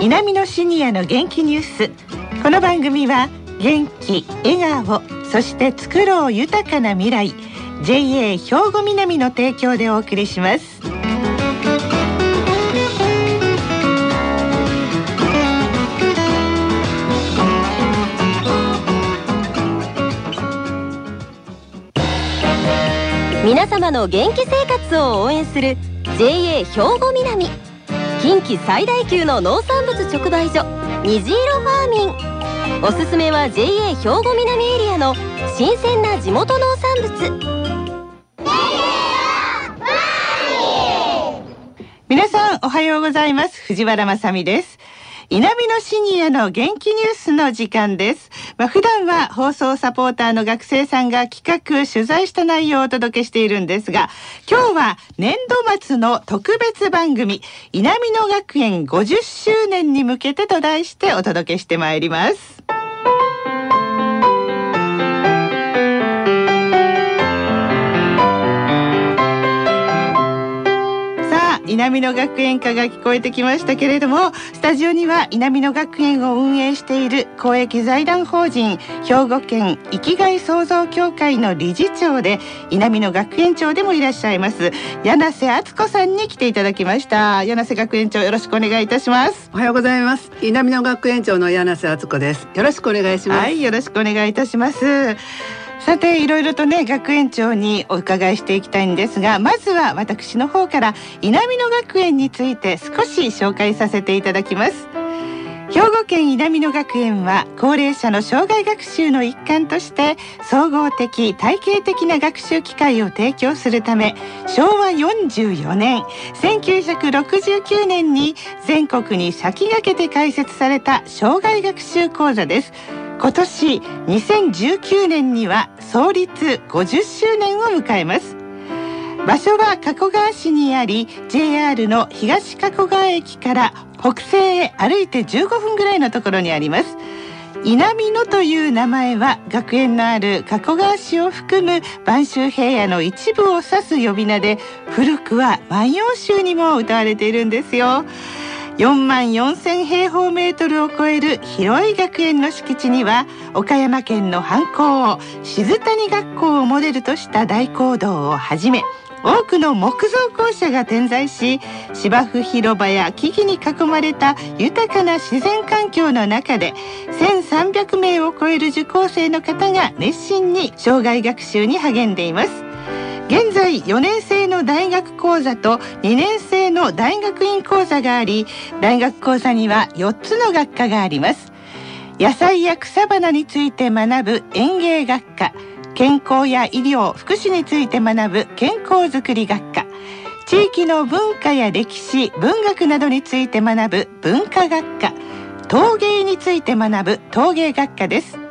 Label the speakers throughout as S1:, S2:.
S1: 南のシニアの元気ニュース。この番組は元気笑顔そして作ろう豊かな未来 JA 兵庫南の提供でお送りします。
S2: 皆様の元気生活を応援する JA 兵庫南。近畿最大級の農産物直売所虹色ファーミン。おすすめは JA 兵庫南エリアの新鮮な地元農産物。
S1: 皆さんおはようございます。藤原まさです。南のシニアの元気ニュースの時間です。まあ、普段は放送サポーターの学生さんが企画、取材した内容をお届けしているんですが、今日は年度末の特別番組、南野学園50周年に向けてと題してお届けしてまいります。南野学園歌が聞こえてきましたけれどもスタジオには南野学園を運営している公益財団法人兵庫県生きがい創造協会の理事長で南野学園長でもいらっしゃいます柳瀬敦子さんに来ていただきました。柳瀬学園長よろしくお願いいたします。
S3: おはようございます。南野学園長の柳瀬敦子です。よろしくお願いします。
S1: はいよろしくお願いいたしますさていろいろとね学園長にお伺いしていきたいんですがまずは私の方から南野学園について少し紹介させていただきます。兵庫県南野学園は高齢者の障害学習の一環として総合的体系的な学習機会を提供するため昭和44年1969年に全国に先駆けて開設された障害学習講座です。今年2019年には創立50周年を迎えます。場所は加古川市にあり JR の東加古川駅から北西へ歩いて15分ぐらいのところにあります。稲美野という名前は学園のある加古川市を含む播州平野の一部を指す呼び名で古くは万葉集にも歌われているんですよ。4万4000平方メートルを超える広い学園の敷地には岡山県の藩校静谷学校をモデルとした大講堂をはじめ多くの木造校舎が点在し芝生広場や木々に囲まれた豊かな自然環境の中で1300名を超える受講生の方が熱心に障害学習に励んでいます。現在4年生の大学講座と2年生の大学院講座があり大学講座には4つの学科があります。野菜や草花について学ぶ園芸学科健康や医療福祉について学ぶ健康づくり学科地域の文化や歴史文学などについて学ぶ文化学科陶芸について学ぶ陶芸学科です。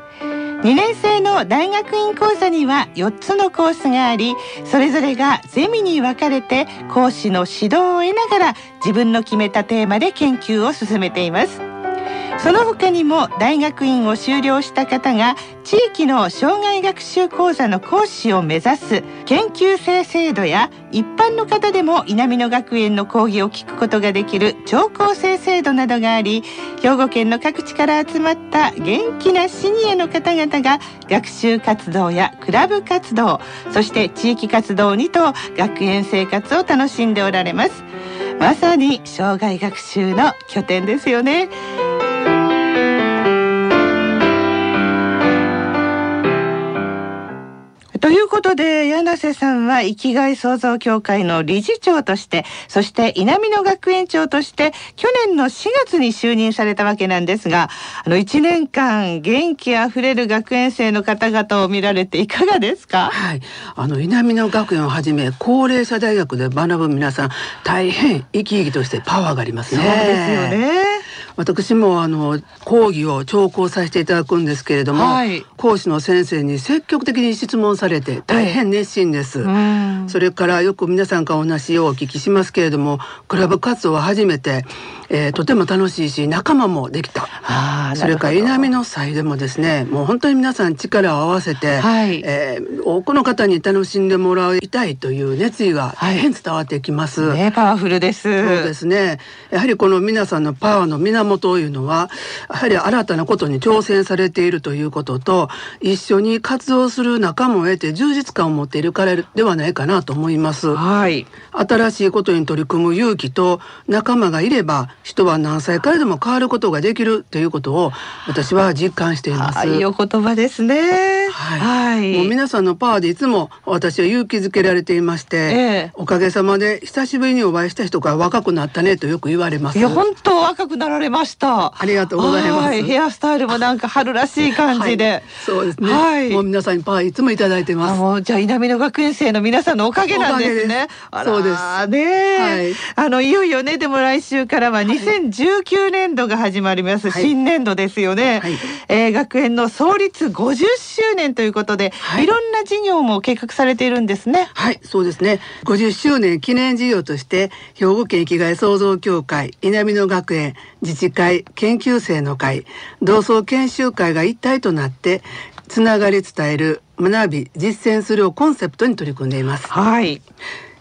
S1: 2年生の大学院講座には4つのコースがありそれぞれがゼミに分かれて講師の指導を得ながら自分の決めたテーマで研究を進めています。その他にも大学院を修了した方が地域の障害学習講座の講師を目指す研究生制度や一般の方でも稲美野学園の講義を聞くことができる聴講生制度などがあり兵庫県の各地から集まった元気なシニアの方々が学習活動やクラブ活動そして地域活動にと学園生活を楽しんでおられます。まさに障害学習の拠点ですよね。ということで柳瀬さんは生きがい創造協会の理事長としてそして稲美野学園長として去年の4月に就任されたわけなんですがあの1年間元気あふれる学園生の方々を見られていかがですか？
S3: はい。あの稲美野学園をはじめ高齢者大学で学ぶ皆さん大変生き生きとしてパワーがありますね。
S1: そうですよね
S3: 私もあの講義を聴講させていただくんですけれども、はい、講師の先生に積極的に質問されて大変熱心です、それからよく皆さんからお話をお聞きしますけれどもクラブ活動を始めてえー、とても楽しいし仲間もできた。それから稲美の祭でもですねもう本当に皆さん力を合わせて、はい、えー、多くの方に楽しんでもらいたいという熱意が大変伝わってきます、
S1: はい、ね、パワフルです。そう
S3: ですね。やはりこの皆さんのパワーの源というのはやはり新たなことに挑戦されているということと一緒に活動する仲間を得て充実感を持っているからではないかなと思います、はい、新しいことに取り組む勇気と仲間がいれば人は何歳からでも変わることができるということを私は実感しています。
S1: いいお言葉ですね。
S3: はい。はい、もう皆さんのパワーでいつも私は勇気づけられていまして、ええ、おかげさまで久しぶりにお会いした人が若くなったねとよく言われます。
S1: いや本当若くなられました。
S3: ありがとうございます。
S1: ヘアスタイルもなんか春らしい感じで。はい、
S3: そうですね。はい。もう皆さんにパワーいつもいただいてます。も
S1: うじゃあ稲美野学園生の皆さんのおかげなんですね。
S3: すそうです。
S1: ね、はい、あのいよいよねでも来週からは2019年度が始まります、はい、新年度ですよね、はい、えー、学園の創立50周年ということで、はい、いろんな事業も計画されているんですね。
S3: はいそうですね。50周年記念事業として兵庫県生きがい創造協会稲美野学園自治会研究生の会同窓研修会が一体となってつながり伝える学び実践するをコンセプトに取り組んでいます。
S1: はい。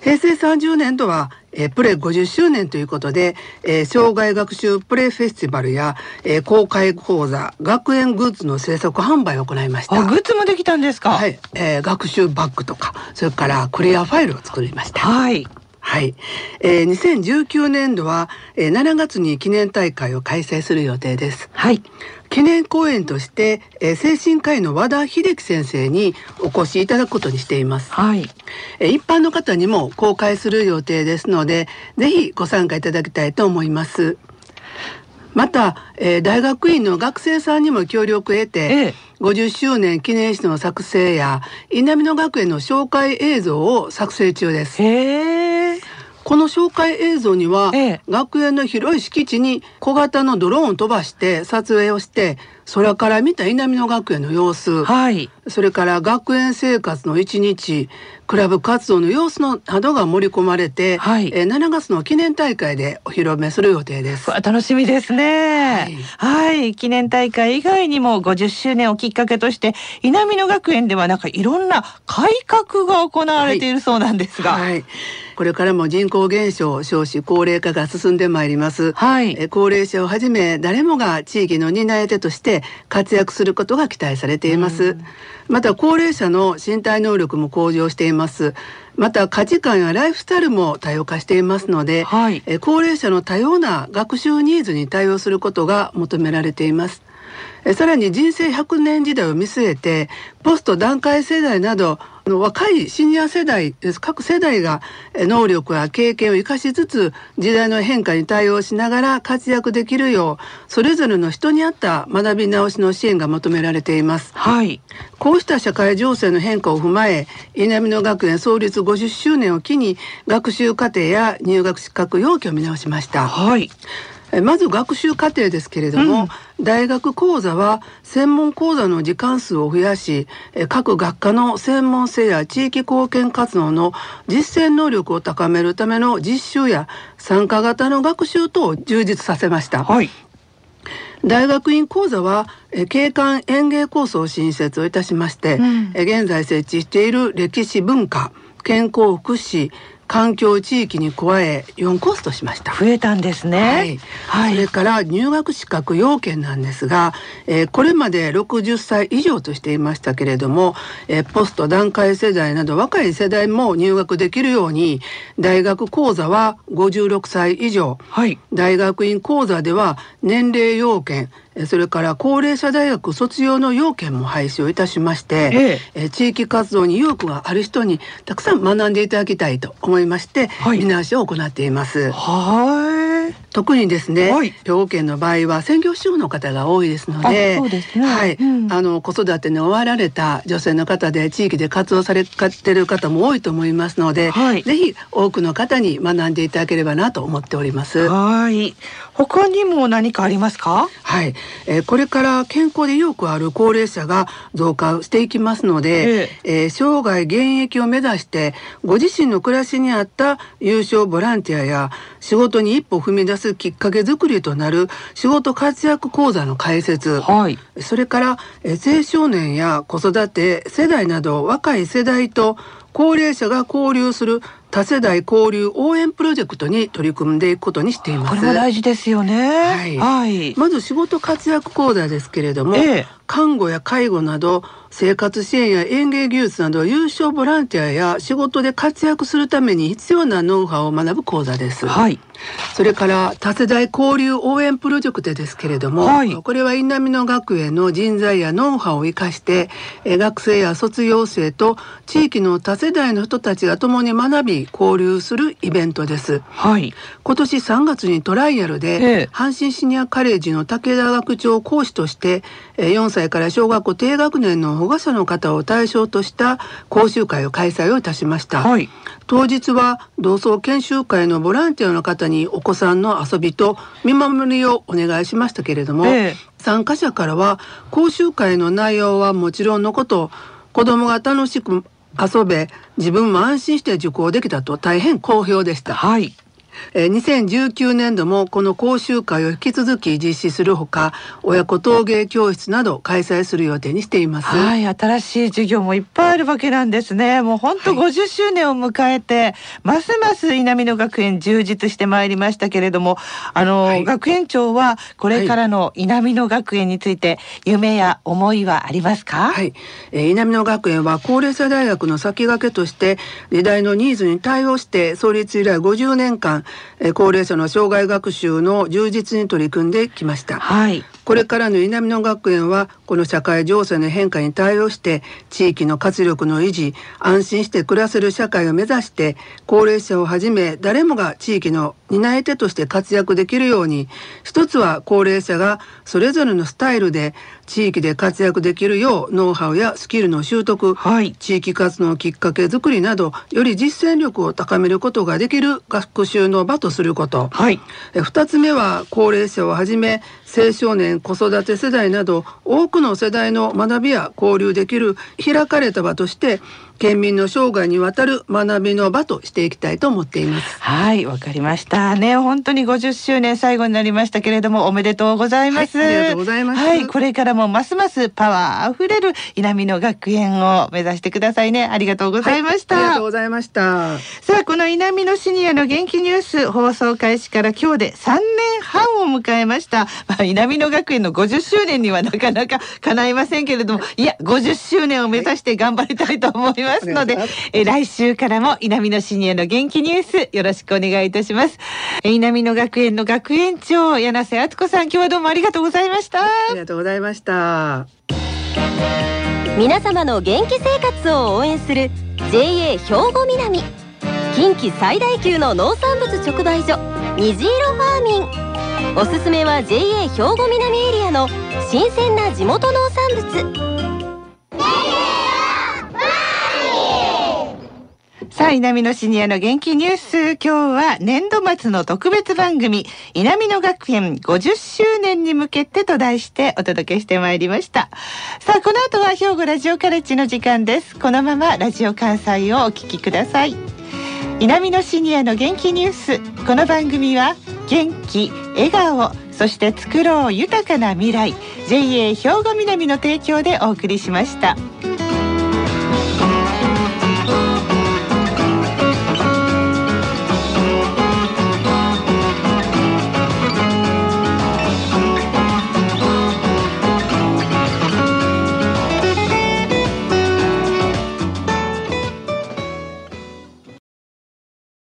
S3: 平成30年度は、えー、プレ50周年ということで、えー、障害学習プレフェスティバルや、えー、公開講座学園グッズの制作販売を行いました。
S1: グッズもできたんですか？
S3: はい、えー、学習バッグとかそれからクリアファイルを作りました。
S1: はい
S3: はい、えー、2019年度は、えー、7月に記念大会を開催する予定です。
S1: はい。
S3: 記念講演として、えー、精神科医の和田秀樹先生にお越しいただくことにしています。
S1: はい。
S3: えー、一般の方にも公開する予定ですので、ぜひご参加いただきたいと思います。また、えー、大学院の学生さんにも協力を得て、ええ、50周年記念誌の作成や稲美野学園の紹介映像を作成中です。この紹介映像には、ええ、学園の広い敷地に小型のドローンを飛ばして撮影をして空から見た稲美野学園の様子、
S1: はい、
S3: それから学園生活の一日クラブ活動の様子のなどが盛り込まれて、はい、えー、7月の記念大会でお披露目する予定です。
S1: 楽しみですね、はい。はい、記念大会以外にも50周年をきっかけとして稲美野学園ではなんかいろんな改革が行われているそうなんですが。
S3: はい、はいこれからも人口減少、少子高齢化が進んでまいります。
S1: はい。
S3: え高齢者をはじめ誰もが地域の担い手として活躍することが期待されています。また高齢者の身体能力も向上しています。また価値観やライフスタイルも多様化していますので、はい、え高齢者の多様な学習ニーズに対応することが求められています。さらに人生100年時代を見据えてポスト段階世代など若いシニア世代です各世代が能力や経験を生かしつつ時代の変化に対応しながら活躍できるようそれぞれの人に合った学び直しの支援が求められています。
S1: はい、
S3: こうした社会情勢の変化を踏まえ稲美野学園創立50周年を機に学習課程や入学資格要件を見直しました。
S1: はい
S3: まず学習課程ですけれども、うん、大学講座は専門講座の時間数を増やし各学科の専門性や地域貢献活動の実践能力を高めるための実習や参加型の学習等を充実させました。
S1: はい。
S3: 大学院講座は景観園芸構想を新設をいたしまして、うん、現在設置している歴史文化健康福祉環境地域に加え4コースとしました。
S1: 増えたんですね、はい。
S3: はい、それから入学資格要件なんですが、えー、これまで60歳以上としていましたけれども、えー、ポスト段階世代など若い世代も入学できるように大学講座は56歳以上、
S1: はい、
S3: 大学院講座では年齢要件それから高齢者大学卒業の要件も廃止をいたしまして、ええ、地域活動に意欲がある人にたくさん学んでいただきたいと思いまして、はい、見直しを行っています。
S1: はい
S3: 特にですね、はい、兵庫県の場合は専業主婦の方が多いですので、
S1: ね、
S3: はい、うん、あの子育てに終わられた女性の方で地域で活動されてる方も多いと思いますので、はい、ぜひ多くの方に学んでいただければなと思っております。
S1: はい。他にも何かありますか？
S3: はい、えー、これから健康でよくある高齢者が増加していきますので、ええ。ー、生涯現役を目指してご自身の暮らしに合った有償ボランティアや仕事に一歩踏み出せすきっかけ作りとなる仕事活躍講座の開設、
S1: はい。
S3: それからえ青少年や子育て世代など若い世代と高齢者が交流する多世代交流応援プロジェクトに取り組んでいくことにしています。
S1: これも大事ですよね。
S3: はい
S1: はい。
S3: まず仕事活躍講座ですけれども、
S1: ええ
S3: 看護や介護など生活支援や園芸技術など優勝ボランティアや仕事で活躍するために必要なノウハウを学ぶ講座です。
S1: はい。
S3: それから多世代交流応援プロジェクトですけれども、
S1: はい
S3: これは稲美野学園の人材やノウハウを生かしてえー学生や卒業生と地域の多世代の人たちが共に学び交流するイベントです。
S1: はい。
S3: 今年3月にトライアル
S1: え
S3: で
S1: え
S3: 阪神シニアカレッジの武田学長を講師としてえー4歳から小学校低学年の保護者の方を対象とした講習会を開催をいたしました。
S1: はい。
S3: 当日は同窓研修会のボランティアの方にお子さんの遊びと見守りをお願いしましたけれども、
S1: ええ
S3: 参加者からは講習会の内容はもちろんのこと子どもが楽しく遊べ自分も安心して受講できたと大変好評でした。
S1: はい。
S3: えー2019年度もこの講習会を引き続き実施するほか親子陶芸教室など開催する予定にしています。
S1: はい、新しい授業もいっぱいあるわけなんですね。もう本当
S3: はい
S1: 50周年を迎えて、ますます稲美野学園充実してまいりましたけれども、あの、
S3: はい
S1: 学園長はこれからの稲美野学園について夢や思いはありますか？
S3: はい、えー、稲美野学園は高齢者大学の先駆けとして時代のニーズに対応して創立以来50年間、え高齢者の生涯学習の充実に取り組んできました。
S1: はい。
S3: これからの稲美野学園はこの社会情勢の変化に対応して地域の活力の維持安心して暮らせる社会を目指して高齢者をはじめ誰もが地域の担い手として活躍できるように一つは高齢者がそれぞれのスタイルで地域で活躍できるようノウハウやスキルの習得
S1: はい。
S3: 地域活動のきっかけづくりなどより実践力を高めることができる学習の場とすること。
S1: はい。
S3: え二つ目は高齢者をはじめ青少年子育て世代など多くの世代の学びや交流できる開かれた場として県民の生涯にわたる学びの場としていきたいと思っています。
S1: はい、わかりましたね。本当に50周年最後になりましたけれども、おめでとうございます。
S3: はいありがとうございます
S1: はい、これからもますますパワーあふれる稲美野学園を目指してくださいね。ありがとうございました。
S3: はいありがとうございました。
S1: さあこの稲美野シニアの元気ニュース放送開始から今日で3年半を迎えました、まあ、稲美野学園の50周年にはなかなか叶いませんけれどもいや50周年を目指して頑張りたいと思いますので、
S3: お願いします
S1: え来週からも稲美野シニアの元気ニュースよろしくお願いいたします。え稲美野学園の学園長柳瀬敦子さん今日はどうもありがとうございました。
S3: ありがとうございました。
S2: 皆様の元気生活を応援する JA 兵庫南。近畿最大級の農産物直売所虹色ファーミン。おすすめは JA 兵庫南エリアの新鮮な地元農産物
S1: さあ、稲美野シニアの元気ニュース。今日は年度末の特別番組、稲美野学園50周年に向けてと題してお届けしてまいりました。さあ、この後は兵庫ラジオカレッジの時間です。このままラジオ関西をお聞きください。稲美野シニアの元気ニュース。この番組は、元気、笑顔、そして作ろう豊かな未来。JA 兵庫南の提供でお送りしました。